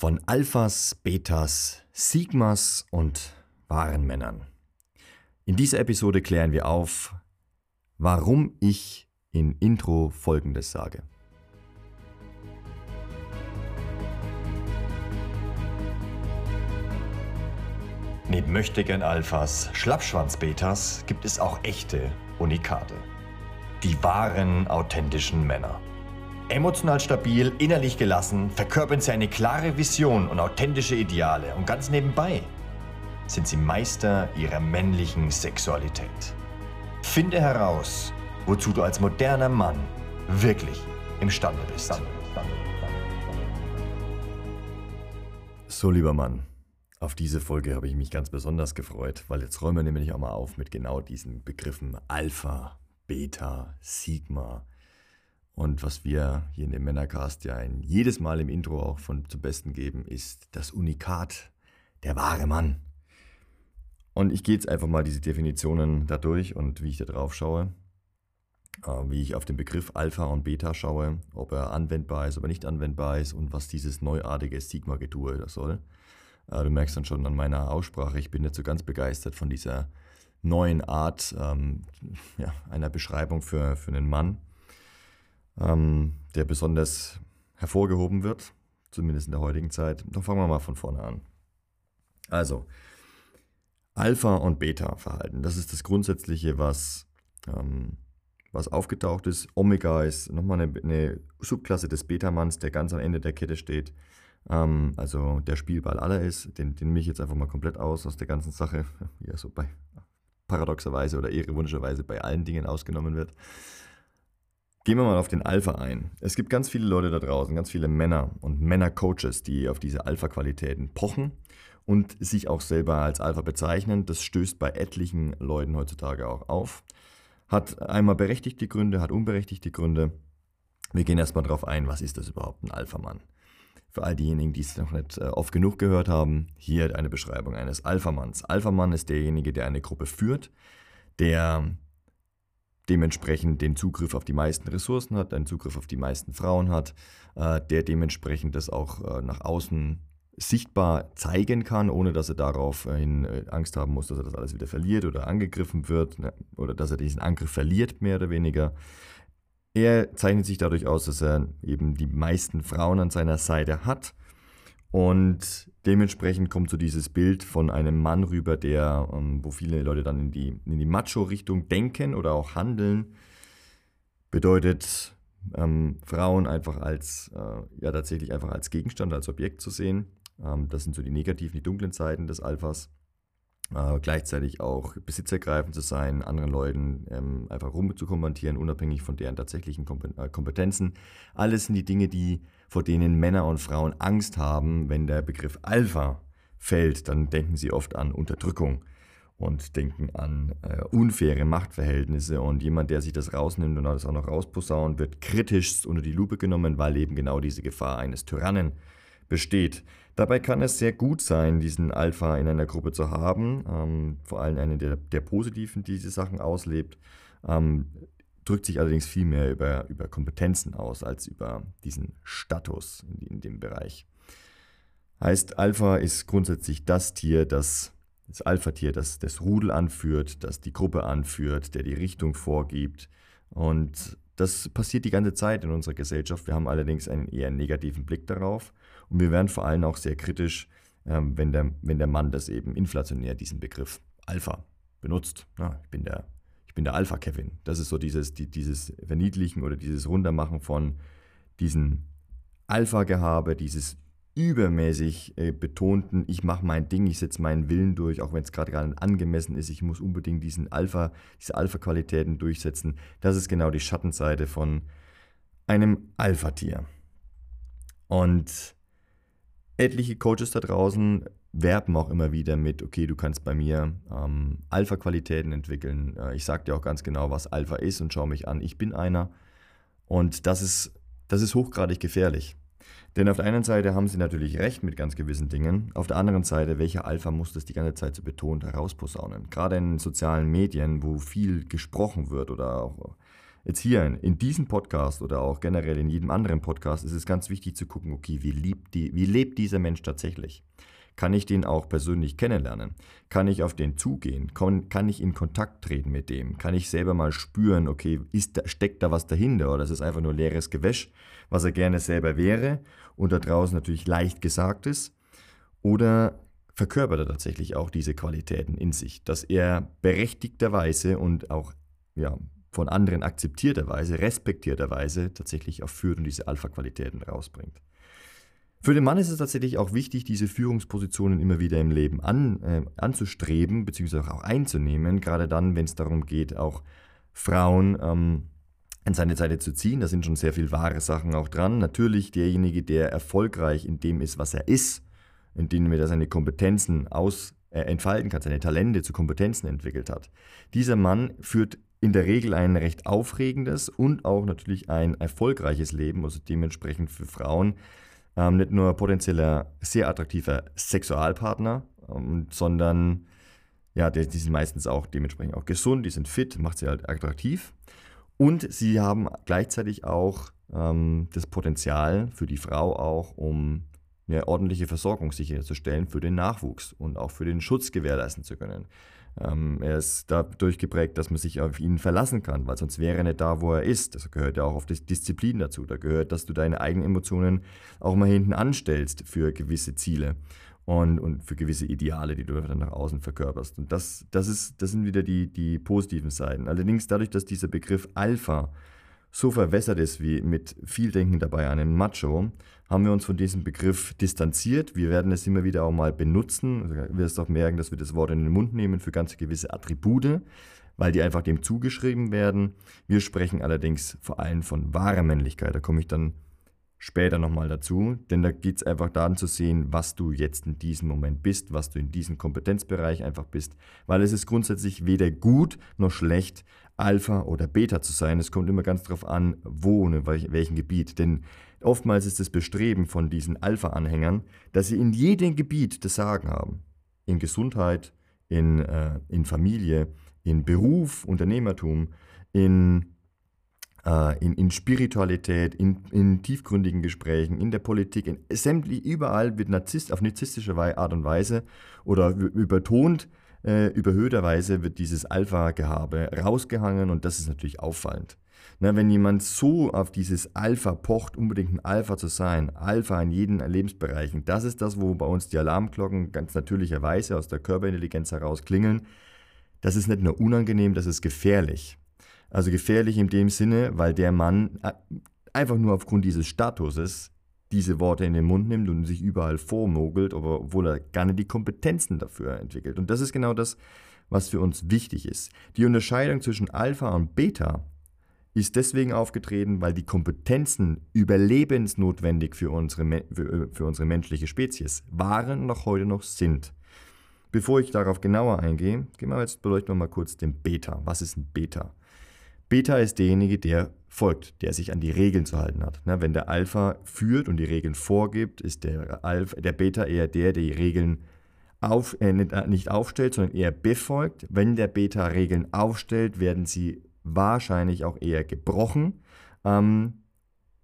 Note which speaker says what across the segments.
Speaker 1: Von Alphas, Betas, Sigmas und wahren Männern. In dieser Episode klären wir auf, warum ich in Intro Folgendes sage. Neben Möchtegern Alphas, Schlappschwanz-Betas gibt es auch echte Unikate. Die wahren, authentischen Männer. Emotional stabil, innerlich gelassen, verkörpern sie eine klare Vision und authentische Ideale und ganz nebenbei sind sie Meister ihrer männlichen Sexualität. Finde heraus, wozu du als moderner Mann wirklich imstande bist. So, lieber Mann, auf diese Folge habe ich mich ganz besonders gefreut, weil jetzt räumen wir nämlich auch mal auf mit genau diesen Begriffen Alpha, Beta, Sigma, und was wir hier in dem Männercast ja ein, jedes Mal im Intro auch von zum Besten geben, ist das Unikat, der wahre Mann. Und ich gehe jetzt einfach mal diese Definitionen da durch und wie ich da drauf schaue, äh, wie ich auf den Begriff Alpha und Beta schaue, ob er anwendbar ist, ob er nicht anwendbar ist und was dieses neuartige Sigma-Getue soll. Äh, du merkst dann schon an meiner Aussprache, ich bin nicht so ganz begeistert von dieser neuen Art ähm, ja, einer Beschreibung für, für einen Mann ähm, der besonders hervorgehoben wird, zumindest in der heutigen Zeit. Dann fangen wir mal von vorne an. Also, Alpha- und Beta-Verhalten, das ist das Grundsätzliche, was, ähm, was aufgetaucht ist. Omega ist nochmal eine, eine Subklasse des Beta-Manns, der ganz am Ende der Kette steht. Ähm, also der Spielball aller ist. Den, den ich jetzt einfach mal komplett aus aus der ganzen Sache, wie er so bei paradoxerweise oder ironischeweise bei allen Dingen ausgenommen wird. Gehen wir mal auf den Alpha ein. Es gibt ganz viele Leute da draußen, ganz viele Männer und Männercoaches, die auf diese Alpha-Qualitäten pochen und sich auch selber als Alpha bezeichnen. Das stößt bei etlichen Leuten heutzutage auch auf. Hat einmal berechtigte Gründe, hat unberechtigte Gründe. Wir gehen erstmal darauf ein, was ist das überhaupt ein Alpha-Mann? Für all diejenigen, die es noch nicht äh, oft genug gehört haben, hier eine Beschreibung eines Alpha-Manns. Alpha-Mann ist derjenige, der eine Gruppe führt, der dementsprechend den Zugriff auf die meisten Ressourcen hat, einen Zugriff auf die meisten Frauen hat, äh, der dementsprechend das auch äh, nach außen sichtbar zeigen kann, ohne dass er daraufhin äh, Angst haben muss, dass er das alles wieder verliert oder angegriffen wird ne, oder dass er diesen Angriff verliert, mehr oder weniger. Er zeichnet sich dadurch aus, dass er eben die meisten Frauen an seiner Seite hat und dementsprechend kommt so dieses Bild von einem Mann rüber, der, ähm, wo viele Leute dann in die, in die Macho-Richtung denken oder auch handeln. Bedeutet, ähm, Frauen einfach als, äh, ja tatsächlich einfach als Gegenstand, als Objekt zu sehen. Ähm, das sind so die negativen, die dunklen Seiten des Alphas. Äh, gleichzeitig auch besitzergreifend zu sein, anderen Leuten ähm, einfach rumzukommandieren, unabhängig von deren tatsächlichen äh, Kompetenzen. Alles sind die Dinge, die, vor denen Männer und Frauen Angst haben, wenn der Begriff Alpha fällt, dann denken sie oft an Unterdrückung und denken an äh, unfaire Machtverhältnisse und jemand, der sich das rausnimmt und das auch noch rausposaunt, wird kritisch unter die Lupe genommen, weil eben genau diese Gefahr eines Tyrannen besteht. Dabei kann es sehr gut sein, diesen Alpha in einer Gruppe zu haben, ähm, vor allem einen der, der Positiven, die diese Sachen auslebt, ähm, drückt sich allerdings viel mehr über, über Kompetenzen aus als über diesen Status in, in dem Bereich. Heißt, Alpha ist grundsätzlich das Tier, das das Alpha-Tier, das das Rudel anführt, das die Gruppe anführt, der die Richtung vorgibt. Und das passiert die ganze Zeit in unserer Gesellschaft. Wir haben allerdings einen eher negativen Blick darauf und wir werden vor allem auch sehr kritisch, ähm, wenn, der, wenn der Mann das eben inflationär, diesen Begriff Alpha benutzt. Ja, ich bin der, bin der Alpha-Kevin. Das ist so dieses, die, dieses Verniedlichen oder dieses Runtermachen von diesem Alpha-Gehabe, dieses übermäßig äh, betonten, ich mache mein Ding, ich setze meinen Willen durch, auch wenn es gerade gar nicht angemessen ist, ich muss unbedingt diesen Alpha, diese Alpha-Qualitäten durchsetzen. Das ist genau die Schattenseite von einem Alpha-Tier. Und etliche Coaches da draußen werben auch immer wieder mit, okay, du kannst bei mir ähm, Alpha-Qualitäten entwickeln. Äh, ich sage dir auch ganz genau, was Alpha ist und schau mich an, ich bin einer. Und das ist, das ist hochgradig gefährlich. Denn auf der einen Seite haben sie natürlich recht mit ganz gewissen Dingen, auf der anderen Seite, welcher Alpha muss das die ganze Zeit so betont herausposaunen? Gerade in sozialen Medien, wo viel gesprochen wird oder auch Jetzt hier in, in diesem Podcast oder auch generell in jedem anderen Podcast ist es ganz wichtig zu gucken, okay, wie, lebt die, wie lebt dieser Mensch tatsächlich? Kann ich den auch persönlich kennenlernen? Kann ich auf den zugehen? Kann, ich in Kontakt treten mit dem? Kann ich selber mal spüren, okay, da, steckt da was dahinter oder ist es einfach nur leeres Gewäsch, was er gerne selber wäre und da draußen natürlich leicht gesagt ist? Oder verkörpert er tatsächlich auch diese Qualitäten in sich, dass er berechtigterweise und auch ja, von anderen akzeptierterweise, respektierterweise tatsächlich auch führt und diese Alpha-Qualitäten rausbringt. Für den Mann ist es tatsächlich auch wichtig, diese Führungspositionen immer wieder im Leben an, äh, anzustreben, beziehungsweise auch einzunehmen, gerade dann, wenn es darum geht, auch Frauen ähm, an seine Seite zu ziehen. Da sind schon sehr viel wahre Sachen auch dran. Natürlich derjenige, der erfolgreich in dem ist, was er ist, in dem er seine Kompetenzen aus, äh, entfalten kann, seine Talente zu Kompetenzen entwickelt hat. Dieser Mann führt in der Regel ein recht aufregendes und auch natürlich ein erfolgreiches Leben, also dementsprechend für Frauen ähm, nicht nur potenzieller sehr attraktiver Sexualpartner, ähm, sondern ja, die, die, sind meistens auch dementsprechend auch gesund, die sind fit, macht sie halt attraktiv. Und sie haben gleichzeitig auch ähm, das Potenzial für die Frau auch, um eine ordentliche Versorgung sicherzustellen für den Nachwuchs und auch für den Schutz gewährleisten zu können. Ähm, er ist dadurch geprägt, dass man sich auf ihn verlassen kann, weil sonst wäre er nicht da, wo er ist. Das gehört ja auch auf die Disziplin dazu. Da gehört, dass du deine eigenen Emotionen auch mal hinten anstellst für gewisse Ziele und, und für gewisse Ideale, die du dann nach außen verkörperst. Und das, das, ist, das sind wieder die, die positiven Seiten. Allerdings dadurch, dass dieser Begriff Alpha so verwässert ist wie mit viel Denken dabei an einem Macho, haben wir uns von diesem Begriff distanziert. Wir werden es immer wieder auch mal benutzen. Also, du wirst auch merken, dass wir das Wort in den Mund nehmen für ganz gewisse Attribute, weil die einfach dem zugeschrieben werden. Wir sprechen allerdings vor allem von wahrer Männlichkeit. Da komme ich dann später nochmal dazu, denn da geht es einfach daran zu sehen, was du jetzt in diesem Moment bist, was du in diesem Kompetenzbereich einfach bist, weil es ist grundsätzlich weder gut noch schlecht, Alpha oder Beta zu sein. Es kommt immer ganz darauf an, wo und in welchem Gebiet, denn oftmals ist das Bestreben von diesen Alpha-Anhängern, dass sie in jedem Gebiet das Sagen haben. In Gesundheit, in, äh, in Familie, in Beruf, Unternehmertum, in in, in Spiritualität, in, in tiefgründigen Gesprächen, in der Politik, in sämtlich, überall wird narzisst, auf narzisstische Art und Weise oder übertont, äh, überhöhter Weise wird dieses Alpha-Gehabe rausgehangen und das ist natürlich auffallend. Na, wenn jemand so auf dieses Alpha pocht, unbedingt ein Alpha zu sein, Alpha in jeden Lebensbereichen, das ist das, wo bei uns die Alarmglocken ganz natürlicherweise aus der Körperintelligenz heraus klingeln. Das ist nicht nur unangenehm, das ist gefährlich. Also gefährlich in dem Sinne, weil der Mann äh, einfach nur aufgrund dieses Statuses diese Worte in den Mund nimmt und sich überall vormogelt, obwohl er gar nicht die Kompetenzen dafür entwickelt. Und das ist genau das, was für uns wichtig ist. Die Unterscheidung zwischen Alpha und Beta ist deswegen aufgetreten, weil die Kompetenzen überlebensnotwendig für unsere, für, für unsere menschliche Spezies waren und auch heute noch sind. Bevor ich darauf genauer eingehe, gehen wir jetzt beleuchten wir mal kurz den Beta. Was ist ein Beta? Beta ist derjenige, der folgt, der sich an die Regeln zu halten hat. Na, wenn der Alpha führt und die Regeln vorgibt, ist der, Alpha, der Beta eher der, der die Regeln auf, äh, nicht aufstellt, sondern eher befolgt. Wenn der Beta Regeln aufstellt, werden sie wahrscheinlich auch eher gebrochen, ähm,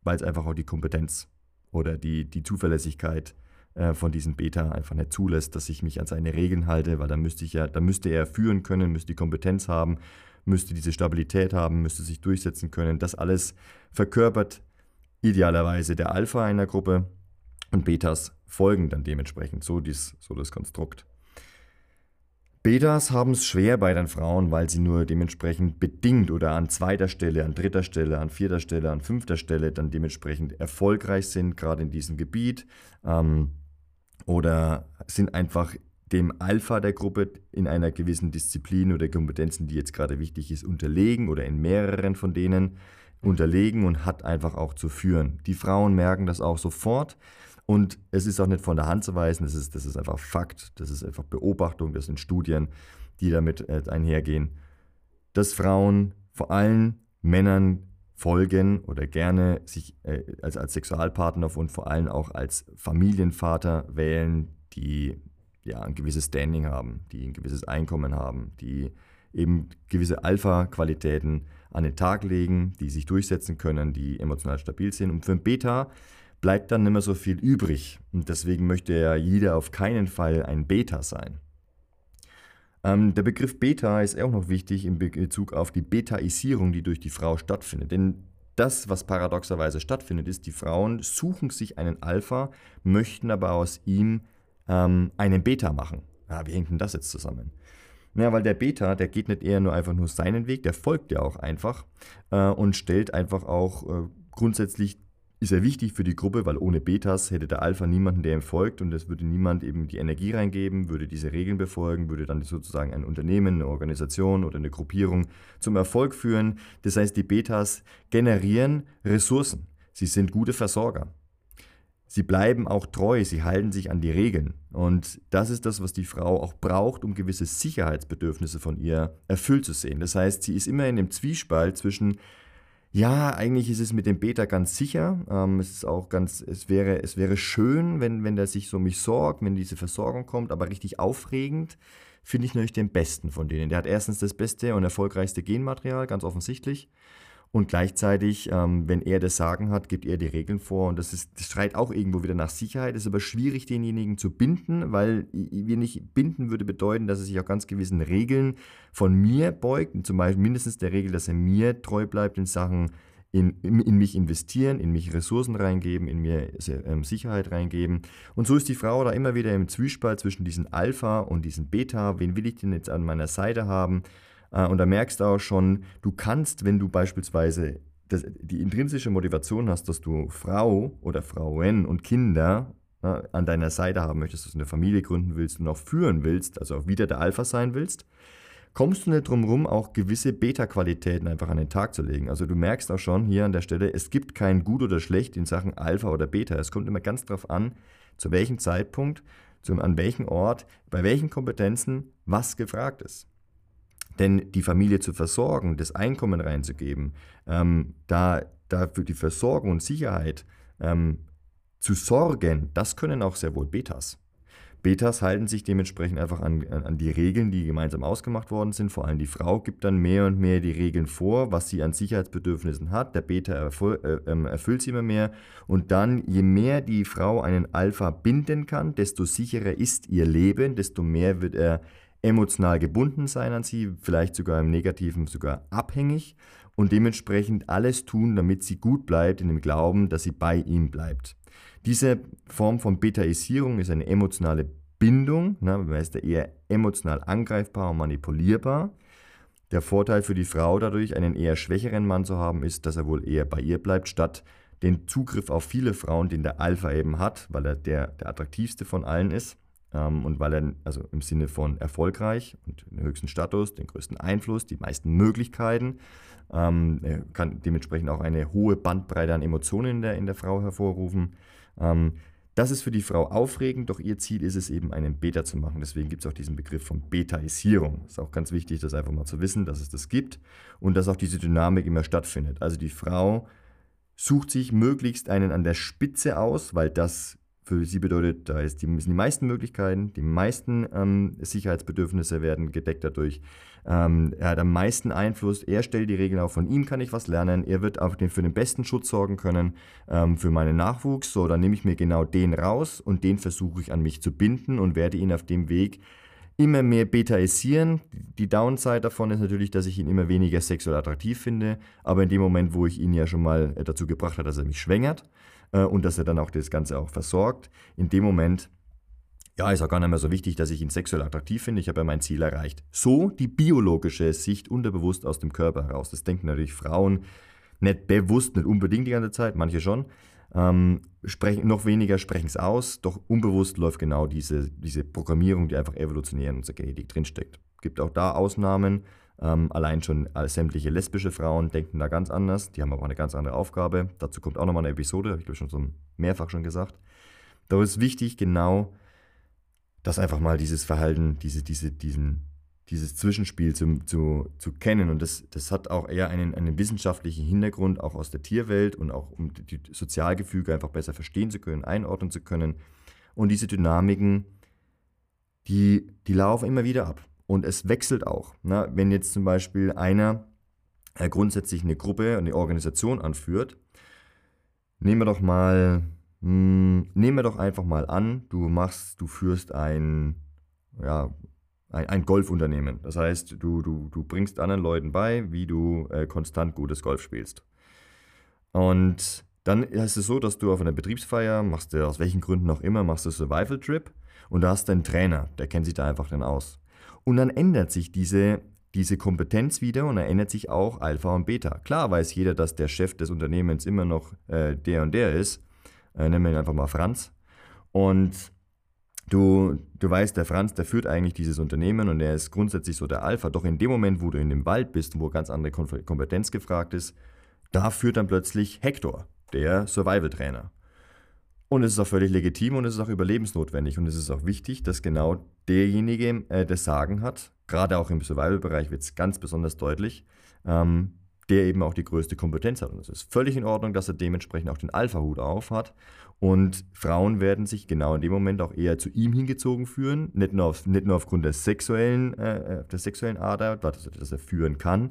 Speaker 1: weil es einfach auch die Kompetenz oder die, die Zuverlässigkeit äh, von diesem Beta einfach nicht zulässt, dass ich mich an seine Regeln halte, weil dann müsste ich ja, dann müsste er führen können, müsste die Kompetenz haben müsste diese Stabilität haben, müsste sich durchsetzen können. Das alles verkörpert idealerweise der Alpha einer Gruppe und Betas folgen dann dementsprechend so, dies, so das Konstrukt. Betas haben es schwer bei den Frauen, weil sie nur dementsprechend bedingt oder an zweiter Stelle, an dritter Stelle, an vierter Stelle, an fünfter Stelle dann dementsprechend erfolgreich sind, gerade in diesem Gebiet. Ähm, oder sind einfach dem Alpha der Gruppe in einer gewissen Disziplin oder Kompetenzen, die jetzt gerade wichtig ist, unterlegen oder in mehreren von denen unterlegen und hat einfach auch zu führen. Die Frauen merken das auch sofort und es ist auch nicht von der Hand zu weisen, das ist, das ist einfach Fakt, das ist einfach Beobachtung, das sind Studien, die damit äh, einhergehen, dass Frauen vor allem Männern folgen oder gerne sich äh, als, als Sexualpartner und vor allem auch als Familienvater wählen, die ja, ein gewisses Standing haben, die ein gewisses Einkommen haben, die eben gewisse Alpha-Qualitäten an den Tag legen, die sich durchsetzen können, die emotional stabil sind. Und für ein Beta bleibt dann nicht mehr so viel übrig. Und deswegen möchte ja jeder auf keinen Fall ein Beta sein. Ähm, der Begriff Beta ist auch noch wichtig in Bezug auf die Betaisierung, die durch die Frau stattfindet. Denn das, was paradoxerweise stattfindet, ist, die Frauen suchen sich einen Alpha, möchten aber aus ihm ähm, einen Beta machen. Ja, wie hängt denn das jetzt zusammen? Ja, weil der Beta, der geht nicht eher nur einfach nur seinen Weg, der folgt ja auch einfach äh, und stellt einfach auch äh, grundsätzlich ist er wichtig für die Gruppe, weil ohne Betas hätte der Alpha niemanden, der ihm folgt und es würde niemand eben die Energie reingeben, würde diese Regeln befolgen, würde dann sozusagen ein Unternehmen, eine Organisation oder eine Gruppierung zum Erfolg führen. Das heißt, die Betas generieren Ressourcen. Sie sind gute Versorger. Sie bleiben auch treu, sie halten sich an die Regeln. Und das ist das, was die Frau auch braucht, um gewisse Sicherheitsbedürfnisse von ihr erfüllt zu sehen. Das heißt, sie ist immer in dem Zwiespalt zwischen, ja, eigentlich ist es mit dem Beta ganz sicher. Ähm, es ist auch ganz, es wäre, es wäre schön, wenn, wenn der sich so mich sorgt, wenn diese Versorgung kommt, aber richtig aufregend finde ich natürlich den besten von denen. Der hat erstens das beste und erfolgreichste Genmaterial, ganz offensichtlich. Und gleichzeitig, ähm, wenn er das Sagen hat, gibt er die Regeln vor. Und das, ist, das schreit auch irgendwo wieder nach Sicherheit. Es ist aber schwierig, denjenigen zu binden, weil wir nicht binden würde bedeuten, dass er sich auch ganz gewissen Regeln von mir beugt. Zum Beispiel mindestens der Regel, dass er mir treu bleibt in Sachen in, in, in, mich investieren, in mich Ressourcen reingeben, in mir ähm, Sicherheit reingeben. Und so ist die Frau da immer wieder im Zwiespalt zwischen diesem Alpha und diesem Beta. Wen will ich denn jetzt an meiner Seite haben? Äh, und da merkst du auch schon, du kannst, wenn du beispielsweise das, die intrinsische Motivation hast, dass du Frau oder Frauen und Kinder na, ne, an deiner Seite haben möchtest, dass du eine Familie gründen willst und auch führen willst, also auch wieder der Alpha sein willst, kommst du nicht drum rum, auch gewisse Beta-Qualitäten einfach an den Tag zu legen. Also du merkst auch schon hier an der Stelle, es gibt kein Gut oder Schlecht in Sachen Alpha oder Beta. Es kommt immer ganz darauf an, zu welchem Zeitpunkt, zu, an welchem Ort, bei welchen Kompetenzen was gefragt ist. Denn die Familie zu versorgen, das Einkommen reinzugeben, ähm, da, da für die Versorgung und Sicherheit ähm, zu sorgen, das können auch sehr wohl Betas. Betas halten sich dementsprechend einfach an, an, die Regeln, die gemeinsam ausgemacht worden sind. Vor allem die Frau gibt dann mehr und mehr die Regeln vor, was sie an Sicherheitsbedürfnissen hat. Der Beta erfüll, äh, ähm, erfüllt sie immer mehr. Und dann, je mehr die Frau einen Alpha binden kann, desto sicherer ist ihr Leben, desto mehr wird er emotional gebunden sein an sie, vielleicht sogar im Negativen sogar abhängig und dementsprechend alles tun, damit sie gut bleibt in dem Glauben, dass sie bei ihm bleibt. Diese Form von Betaisierung ist eine emotionale Bindung, ne, man ist eher emotional angreifbar und manipulierbar. Der Vorteil für die Frau dadurch, einen eher schwächeren Mann zu haben, ist, dass er wohl eher bei ihr bleibt, statt den Zugriff auf viele Frauen, den der Alpha eben hat, weil er der, der attraktivste von allen ist und weil er also im Sinne von erfolgreich und den höchsten Status, den größten Einfluss, die meisten Möglichkeiten, ähm, kann dementsprechend auch eine hohe Bandbreite an Emotionen in der, in der Frau hervorrufen. Ähm, das ist für die Frau aufregend, doch ihr Ziel ist es eben, einen Beta zu machen. Deswegen gibt es auch diesen Begriff von Betaisierung. Ist auch ganz wichtig, das einfach mal zu wissen, dass es das gibt und dass auch diese Dynamik immer stattfindet. Also die Frau sucht sich möglichst einen an der Spitze aus, weil das für sie bedeutet, da ist die, sind die meisten Möglichkeiten, die meisten ähm, Sicherheitsbedürfnisse werden gedeckt dadurch. Ähm, er hat am meisten Einfluss, er stellt die Regeln auf, von ihm kann ich was lernen, er wird auf den, für den besten Schutz sorgen können ähm, für meinen Nachwuchs. So, dann nehme ich mir genau den raus und den versuche ich an mich zu binden und werde ihn auf dem Weg immer mehr betaisieren. Die Downside davon ist natürlich, dass ich ihn immer weniger sexuell attraktiv finde, aber in dem Moment, wo ich ihn ja schon mal äh, dazu gebracht habe, dass er mich schwängert, äh, und dass er dann auch das Ganze auch versorgt. In dem Moment, ja, ist auch gar nicht mehr so wichtig, dass ich ihn sexuell attraktiv finde. Ich habe ja mein Ziel erreicht. So die biologische Sicht unterbewusst aus dem Körper heraus. Das denken natürlich Frauen nicht bewusst, nicht unbedingt die ganze Zeit, manche schon. Ähm, sprechen, noch weniger sprechen es aus, doch unbewusst läuft genau diese, diese Programmierung, die einfach evolutionär in unserer Genetik drinsteckt. Gibt auch da Ausnahmen, ähm, allein schon sämtliche lesbische Frauen denken da ganz anders. Die haben aber eine ganz andere Aufgabe. Dazu kommt auch nochmal eine Episode, habe ich glaube schon so mehrfach schon gesagt. Da ist wichtig, genau, dass einfach mal dieses Verhalten, diese, diese, diesen, dieses Zwischenspiel zu, zu, zu kennen. Und das, das hat auch eher einen, einen wissenschaftlichen Hintergrund, auch aus der Tierwelt und auch um die Sozialgefüge einfach besser verstehen zu können, einordnen zu können. Und diese Dynamiken, die, die laufen immer wieder ab. Und es wechselt auch. Ne? Wenn jetzt zum Beispiel einer äh, grundsätzlich eine Gruppe, eine Organisation anführt, nehmen wir doch mal, mh, hm, nehmen wir doch einfach mal an, du machst, du führst ein, ja, ein, ein Golfunternehmen. Das heißt, du, du, du bringst anderen Leuten bei, wie du äh, konstant gutes Golf spielst. Und dann ist es so, dass du auf einer Betriebsfeier, machst aus welchen Gründen auch immer, machst du Survival Trip und da hast du einen Trainer, der kennt sich da einfach dann aus. Und dann ändert sich diese, diese Kompetenz wieder und dann ändert sich auch Alpha und Beta. Klar weiß jeder, dass der Chef des Unternehmens immer noch äh, der und der ist. Äh, nennen wir ihn einfach mal Franz. Und du, du weißt, der Franz, der führt eigentlich dieses Unternehmen und er ist grundsätzlich so der Alpha. Doch in dem Moment, wo du in dem Wald bist, wo ganz andere Kompetenz gefragt ist, da führt dann plötzlich Hector, der Survival-Trainer. Und es ist auch völlig legitim und es ist auch überlebensnotwendig. Und es ist auch wichtig, dass genau derjenige äh, das Sagen hat. Gerade auch im Survival-Bereich wird es ganz besonders deutlich, ähm, der eben auch die größte Kompetenz hat. Und es ist völlig in Ordnung, dass er dementsprechend auch den Alpha-Hut auf hat. Und Frauen werden sich genau in dem Moment auch eher zu ihm hingezogen fühlen. Nicht nur, auf, nicht nur aufgrund der sexuellen, äh, äh der sexuellen Ader, dass, dass er führen kann,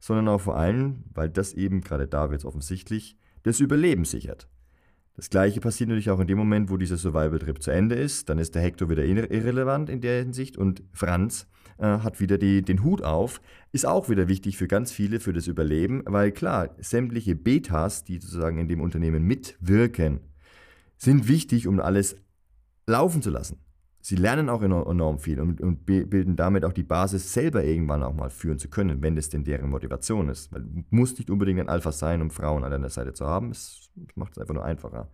Speaker 1: sondern auch vor allem, weil das eben, gerade da wird es offensichtlich, das Überleben sichert. Das gleiche passiert natürlich auch in dem Moment, wo dieser Survival-Trip zu Ende ist. Dann ist der Hector wieder irrelevant in der Hinsicht und Franz äh, hat wieder die, den Hut auf. Ist auch wieder wichtig für ganz viele für das Überleben, weil klar, sämtliche Betas, die sozusagen in dem Unternehmen mitwirken, sind wichtig, um alles laufen zu lassen sie lernen auch enorm viel und, und, bilden damit auch die Basis, selber irgendwann auch mal führen zu können, wenn das denn deren Motivation ist. Weil du musst nicht unbedingt ein Alpha sein, um Frauen an deiner Seite zu haben. Es macht es einfach nur einfacher.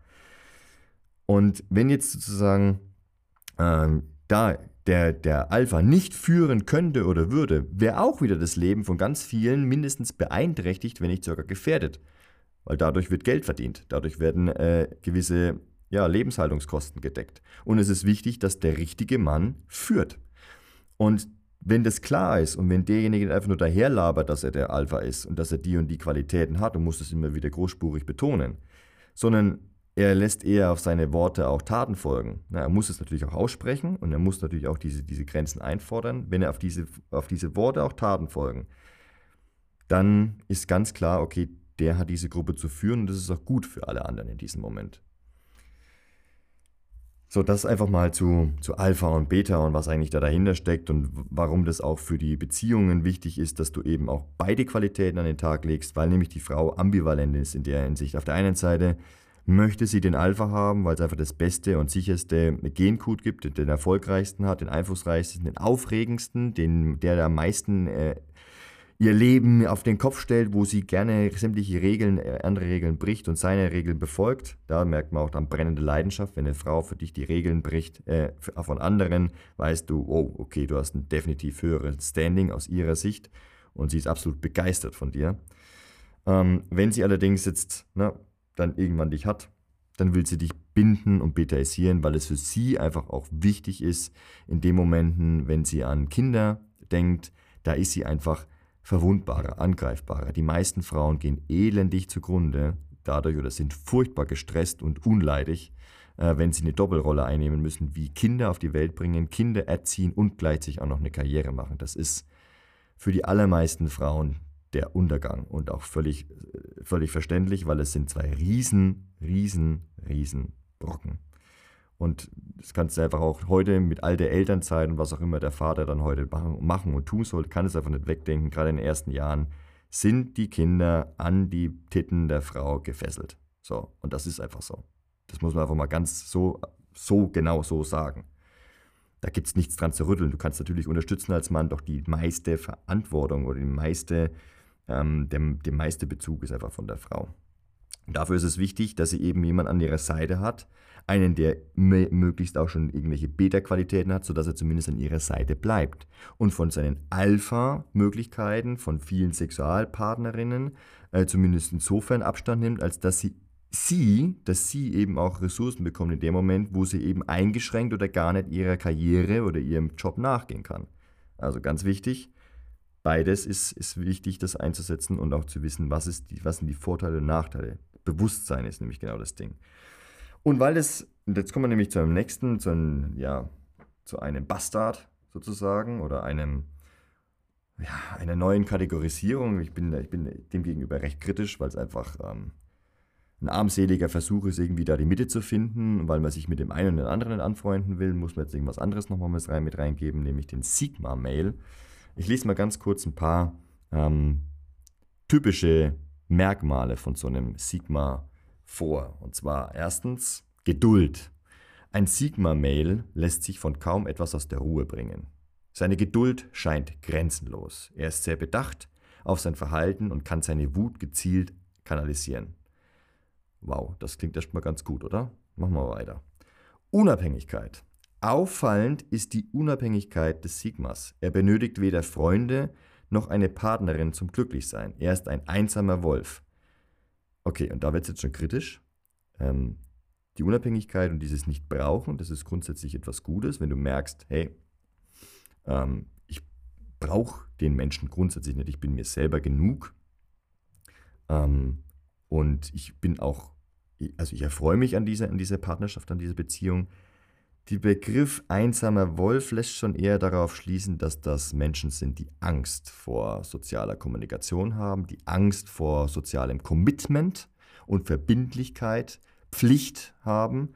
Speaker 1: Und wenn jetzt sozusagen ähm, da der, der Alpha nicht führen könnte oder würde, wäre auch wieder das Leben von ganz vielen mindestens beeinträchtigt, wenn nicht sogar gefährdet. Weil dadurch wird Geld verdient. Dadurch werden äh, gewisse ja, Lebenshaltungskosten gedeckt. Und es ist wichtig, dass der richtige Mann führt. Und wenn das klar ist und wenn derjenige einfach nur daherlabert, dass er der Alpha ist und dass er die und die Qualitäten hat und muss das immer wieder großspurig betonen, sondern er lässt eher auf seine Worte auch Taten folgen. Na, er muss es natürlich auch aussprechen und er muss natürlich auch diese, diese Grenzen einfordern. Wenn er auf diese, auf diese Worte auch Taten folgen, dann ist ganz klar, okay, der hat diese Gruppe zu führen und das ist auch gut für alle anderen in diesem Moment. So, das einfach mal zu, zu Alpha und Beta und was eigentlich da dahinter steckt und warum das auch für die Beziehungen wichtig ist, dass du eben auch beide Qualitäten an den Tag legst, weil nämlich die Frau ambivalent ist in der Hinsicht. Auf der einen Seite möchte sie den Alpha haben, weil es einfach das beste und sicherste Gencode gibt, den erfolgreichsten hat, den einflussreichsten, den aufregendsten, den, der am meisten äh, ihr Leben auf den Kopf stellt, wo sie gerne sämtliche Regeln, äh, andere Regeln bricht und seine Regeln befolgt. Da merkt man auch dann brennende Leidenschaft, wenn eine Frau für dich die Regeln bricht äh, von anderen, weißt du, oh, okay, du hast ein definitiv höheres Standing aus ihrer Sicht und sie ist absolut begeistert von dir. Ähm, wenn sie allerdings jetzt na, dann irgendwann dich hat, dann will sie dich binden und betaisieren, weil es für sie einfach auch wichtig ist, in den Momenten, wenn sie an Kinder denkt, da ist sie einfach verwundbarer, angreifbarer. Die meisten Frauen gehen elendig zugrunde dadurch oder sind furchtbar gestresst und unleidig, äh, wenn sie eine Doppelrolle einnehmen müssen, wie Kinder auf die Welt bringen, Kinder erziehen und gleichzeitig auch noch eine Karriere machen. Das ist für die allermeisten Frauen der Untergang und auch völlig, äh, völlig verständlich, weil es sind zwei riesen, riesen, riesen Brocken. Und das kannst du einfach auch heute mit all der Elternzeit und was auch immer der Vater dann heute machen und tun soll, kann es einfach nicht wegdenken. Gerade in den ersten Jahren sind die Kinder an die Titten der Frau gefesselt. So, und das ist einfach so. Das muss man einfach mal ganz so, so genau so sagen. Da gibt es nichts dran zu rütteln. Du kannst natürlich unterstützen als Mann, doch die meiste Verantwortung oder die meiste, ähm, der, der meiste Bezug ist einfach von der Frau. Dafür ist es wichtig, dass sie eben jemand an ihrer Seite hat, einen, der möglichst auch schon irgendwelche Beta-Qualitäten hat, sodass er zumindest an ihrer Seite bleibt. Und von seinen Alpha-Möglichkeiten von vielen Sexualpartnerinnen äh, zumindest insofern Abstand nimmt, als dass sie sie, dass sie eben auch Ressourcen bekommt in dem Moment, wo sie eben eingeschränkt oder gar nicht ihrer Karriere oder ihrem Job nachgehen kann. Also ganz wichtig, beides ist, ist wichtig, das einzusetzen und auch zu wissen, was, ist die, was sind die Vorteile und Nachteile. Bewusstsein ist nämlich genau das Ding. Und weil das, jetzt kommen wir nämlich zu einem nächsten, zu einem, ja, zu einem Bastard sozusagen oder einem, ja, einer neuen Kategorisierung. Ich bin, ich bin dem gegenüber recht kritisch, weil es einfach ähm, ein armseliger Versuch ist, irgendwie da die Mitte zu finden. Weil man sich mit dem einen und den anderen anfreunden will, muss man jetzt irgendwas anderes nochmal mit, rein, mit reingeben, nämlich den Sigma-Mail. Ich lese mal ganz kurz ein paar ähm, typische Merkmale von so einem Sigma vor. Und zwar erstens Geduld. Ein Sigma-Mail lässt sich von kaum etwas aus der Ruhe bringen. Seine Geduld scheint grenzenlos. Er ist sehr bedacht auf sein Verhalten und kann seine Wut gezielt kanalisieren. Wow, das klingt erstmal ganz gut, oder? Machen wir weiter. Unabhängigkeit. Auffallend ist die Unabhängigkeit des Sigmas. Er benötigt weder Freunde noch eine Partnerin zum Glücklichsein. Er ist ein einsamer Wolf. Okay, und da wird es jetzt schon kritisch. Ähm, die Unabhängigkeit und dieses Nicht-Brauchen, das ist grundsätzlich etwas Gutes, wenn du merkst, hey, ähm, ich brauche den Menschen grundsätzlich nicht, ich bin mir selber genug. Ähm, und ich bin auch, also ich erfreue mich an dieser, an dieser Partnerschaft, an dieser Beziehung. Der Begriff einsamer Wolf lässt schon eher darauf schließen, dass das Menschen sind, die Angst vor sozialer Kommunikation haben, die Angst vor sozialem Commitment und Verbindlichkeit, Pflicht haben,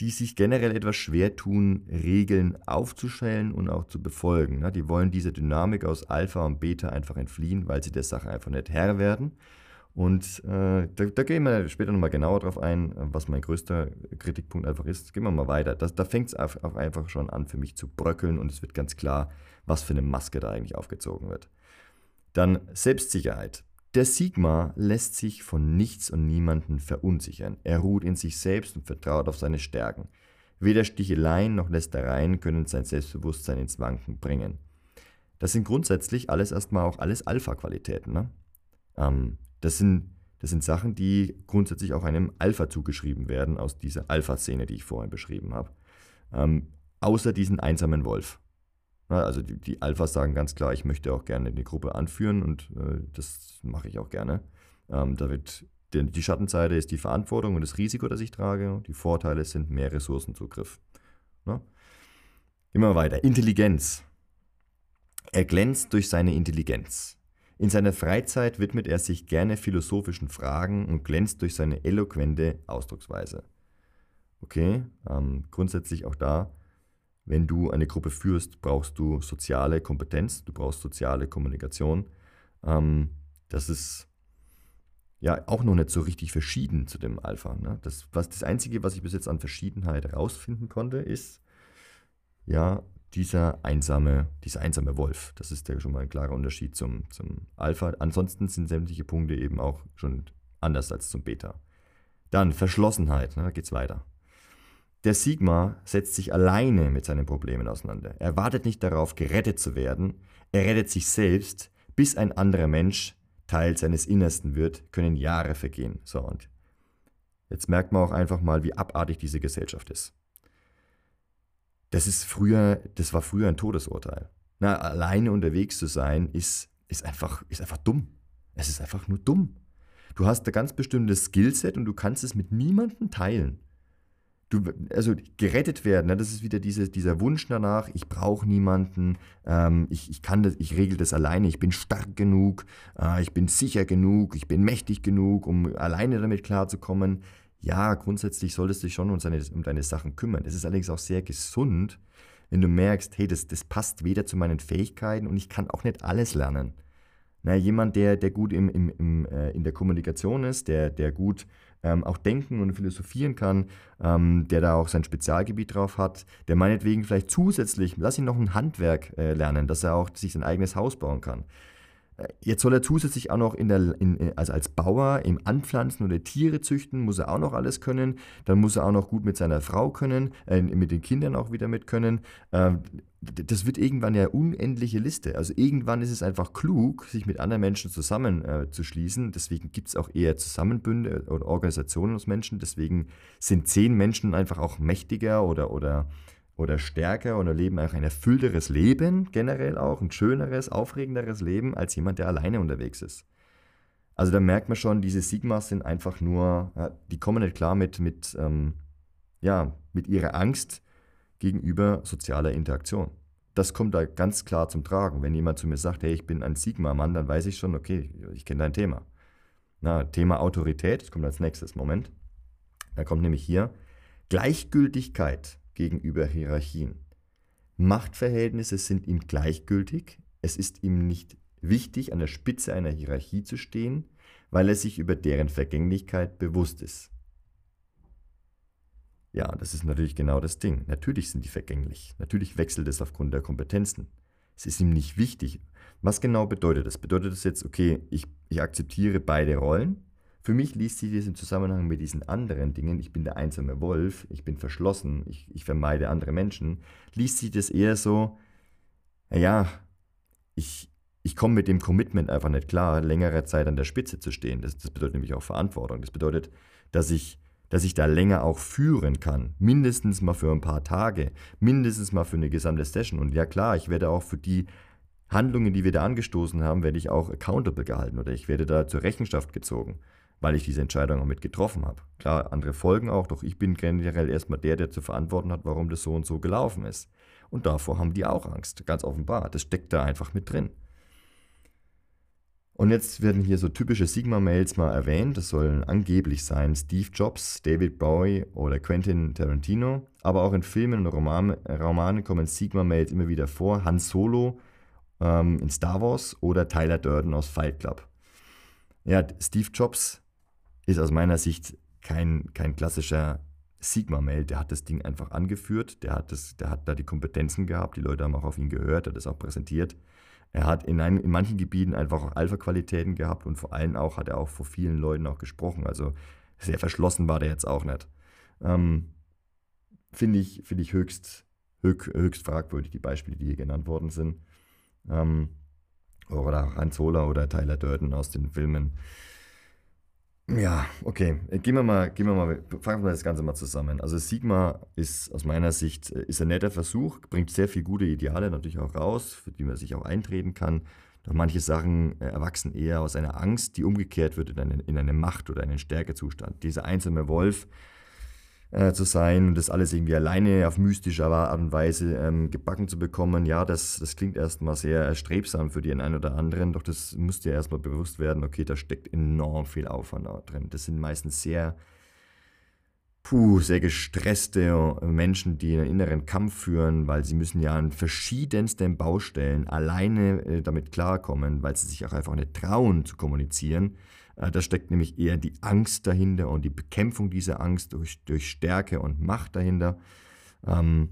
Speaker 1: die sich generell etwas schwer tun, Regeln aufzustellen und auch zu befolgen. Die wollen diese Dynamik aus Alpha und Beta einfach entfliehen, weil sie der Sache einfach nicht Herr werden. Und äh, da, da, gehen wir später nochmal genauer drauf ein, was mein größter Kritikpunkt einfach ist. Gehen wir mal weiter. Das, da fängt es auch einfach schon an für mich zu bröckeln und es wird ganz klar, was für eine Maske da eigentlich aufgezogen wird. Dann Selbstsicherheit. Der Sigma lässt sich von nichts und niemanden verunsichern. Er ruht in sich selbst und vertraut auf seine Stärken. Weder Sticheleien noch Lästereien können sein Selbstbewusstsein ins Wanken bringen. Das sind grundsätzlich alles erstmal auch alles Alpha-Qualitäten. Ne? Ähm, das, sind, das sind Sachen, die grundsätzlich auch einem Alpha zugeschrieben werden, aus dieser Alpha-Szene, die ich vorhin beschrieben habe. Ähm, außer diesen einsamen Wolf. Also die, die, Alphas sagen ganz klar, ich möchte auch gerne die Gruppe anführen und äh, das mache ich auch gerne. Ähm, da die, die Schattenseite ist die Verantwortung und das Risiko, das ich trage. Die Vorteile sind mehr Ressourcenzugriff. Ne? Immer weiter. Intelligenz. Er glänzt durch seine Intelligenz. In seiner Freizeit widmet er sich gerne philosophischen Fragen und glänzt durch seine eloquente Ausdrucksweise. Okay, ähm, grundsätzlich auch da wenn du eine Gruppe führst, brauchst du soziale Kompetenz, du brauchst soziale Kommunikation. Ähm, das ist ja auch noch nicht so richtig verschieden zu dem Alpha. Ne? Das, was, das Einzige, was ich bis jetzt an Verschiedenheit herausfinden konnte, ist ja dieser einsame, dieser einsame Wolf. Das ist ja schon mal ein klarer Unterschied zum, zum Alpha. Ansonsten sind sämtliche Punkte eben auch schon anders als zum Beta. Dann Verschlossenheit, ne? da es weiter. Der Sigma setzt sich alleine mit seinen Problemen auseinander. Er wartet nicht darauf, gerettet zu werden. Er rettet sich selbst, bis ein anderer Mensch Teil seines Innersten wird, können Jahre vergehen. So, und jetzt merkt man auch einfach mal, wie abartig diese Gesellschaft ist. Das ist früher, das war früher ein Todesurteil. Na, alleine unterwegs zu sein, ist, ist, einfach, ist einfach dumm. Es ist einfach nur dumm. Du hast ein ganz bestimmtes Skillset und du kannst es mit niemandem teilen du, also gerettet werden, ne? das ist wieder diese, dieser Wunsch danach, ich brauche niemanden, ähm, ich, ich kann das, ich regel das alleine, ich bin stark genug, äh, ich bin sicher genug, ich bin mächtig genug, um alleine damit klarzukommen. Ja, grundsätzlich solltest du dich schon um, seine, um deine Sachen kümmern. Es ist allerdings auch sehr gesund, wenn du merkst, hey, das, das passt weder zu meinen Fähigkeiten und ich kann auch nicht alles lernen. Na, jemand, der, der gut im, im, im, äh, in der Kommunikation ist, der, der gut ähm, auch denken und philosophieren kann, ähm, der da auch sein Spezialgebiet drauf hat, der meinetwegen vielleicht zusätzlich, lass ihn noch ein Handwerk äh, lernen, dass er auch sich sein eigenes Haus bauen kann. Äh, jetzt soll er zusätzlich auch noch in der, in, also als Bauer im Anpflanzen oder Tiere züchten, muss er auch noch alles können. Dann muss er auch noch gut mit seiner Frau können, äh, mit den Kindern auch wieder mit können. Ähm, das wird irgendwann ja unendliche Liste. Also irgendwann ist es einfach klug, sich mit anderen Menschen zusammenzuschließen. Äh, Deswegen gibt es auch eher Zusammenbünde oder Organisationen aus Menschen. Deswegen sind zehn Menschen einfach auch mächtiger oder, oder oder stärker oder leben auch ein erfüllteres Leben, generell auch ein schöneres, aufregenderes Leben als jemand, der alleine unterwegs ist. Also da merkt man schon, diese Sigmas sind einfach nur, die kommen nicht klar mit, mit, ähm, ja, mit ihrer Angst gegenüber sozialer Interaktion. das kommt da ganz klar zum Tragen. Wenn jemand zu mir sagt, hey, ich bin ein Sigma-Mann, dann weiß ich schon, okay, ich kenne dein Thema. Na, Thema Autorität, das kommt als nächstes. Moment. Da kommt nämlich hier Gleichgültigkeit gegenüber Hierarchien. Machtverhältnisse sind ihm gleichgültig. Es ist ihm nicht wichtig, an der Spitze einer Hierarchie zu stehen, weil er sich über deren Vergänglichkeit bewusst ist. Ja, das ist natürlich genau das Ding. Natürlich sind die vergänglich. Natürlich wechselt es aufgrund der Kompetenzen. Es ist ihm nicht wichtig. Was genau bedeutet das? Bedeutet das jetzt, okay, ich, ich akzeptiere beide Rollen? Für mich liest sich das im Zusammenhang mit diesen anderen Dingen, ich bin der einsame Wolf, ich bin verschlossen, ich, ich vermeide andere Menschen, liest sich das eher so, naja, ich, ich komme mit dem Commitment einfach nicht klar, längere Zeit an der Spitze zu stehen. Das, das bedeutet nämlich auch Verantwortung. Das bedeutet, dass ich dass ich da länger auch führen kann. Mindestens mal für ein paar Tage, mindestens mal für eine gesamte Session. Und ja klar, ich werde auch für die Handlungen, die wir da angestoßen haben, werde ich auch accountable gehalten oder ich werde da zur Rechenschaft gezogen, weil ich diese Entscheidung auch mit getroffen habe. Klar, andere folgen auch, doch ich bin generell erstmal der, der zu verantworten hat, warum das so und so gelaufen ist. Und davor haben die auch Angst, ganz offenbar. Das steckt da einfach mit drin. Und jetzt werden hier so typische Sigma-Mails mal erwähnt. Das sollen angeblich sein Steve Jobs, David Bowie oder Quentin Tarantino. Aber auch in Filmen und Roman, Romanen kommen Sigma-Mails immer wieder vor. Han Solo ähm, in Star Wars oder Tyler Durden aus Fight Club. Ja, Steve Jobs ist aus meiner Sicht kein, kein klassischer Sigma-Mail. Der hat das Ding einfach angeführt. Der hat, das, der hat da die Kompetenzen gehabt. Die Leute haben auch auf ihn gehört. Hat das auch präsentiert. Er hat in, ein, in manchen Gebieten einfach auch Alpha-Qualitäten gehabt und vor allem auch hat er auch vor vielen Leuten auch gesprochen. Also sehr verschlossen war der jetzt auch nicht. Ähm, Finde ich, find ich höchst, höchst, höchst fragwürdig, die Beispiele, die hier genannt worden sind. Ähm, oder Hans Zola oder Tyler Durden aus den Filmen. Ja, okay. Äh, gehen wir mal, gehen wir mal, fangen wir das Ganze mal zusammen. Also Sigma ist aus meiner Sicht äh, ist ein netter Versuch, bringt sehr viele gute Ideale natürlich auch raus, für die man sich auch eintreten kann. Doch manche Sachen äh, erwachsen eher aus einer Angst, die umgekehrt wird in eine, in eine Macht oder einen Stärkezustand. Dieser einsame Wolf äh, zu sein und das alles irgendwie alleine auf mystische Art und Weise ähm, gebacken zu bekommen, ja, das, das klingt erstmal sehr erstrebsam für den einen oder anderen, doch das muss dir erstmal bewusst werden, okay, da steckt enorm viel Aufwand drin. Das sind meistens sehr, puh, sehr gestresste Menschen, die einen inneren Kampf führen, weil sie müssen ja an verschiedensten Baustellen alleine äh, damit klarkommen, weil sie sich auch einfach nicht trauen zu kommunizieren äh, da steckt nämlich eher die Angst dahinter und die Bekämpfung dieser Angst durch, durch Stärke und Macht dahinter. Ähm,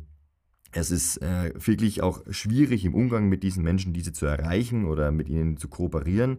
Speaker 1: es ist äh, wirklich auch schwierig im Umgang mit diesen Menschen, diese zu erreichen oder mit ihnen zu kooperieren.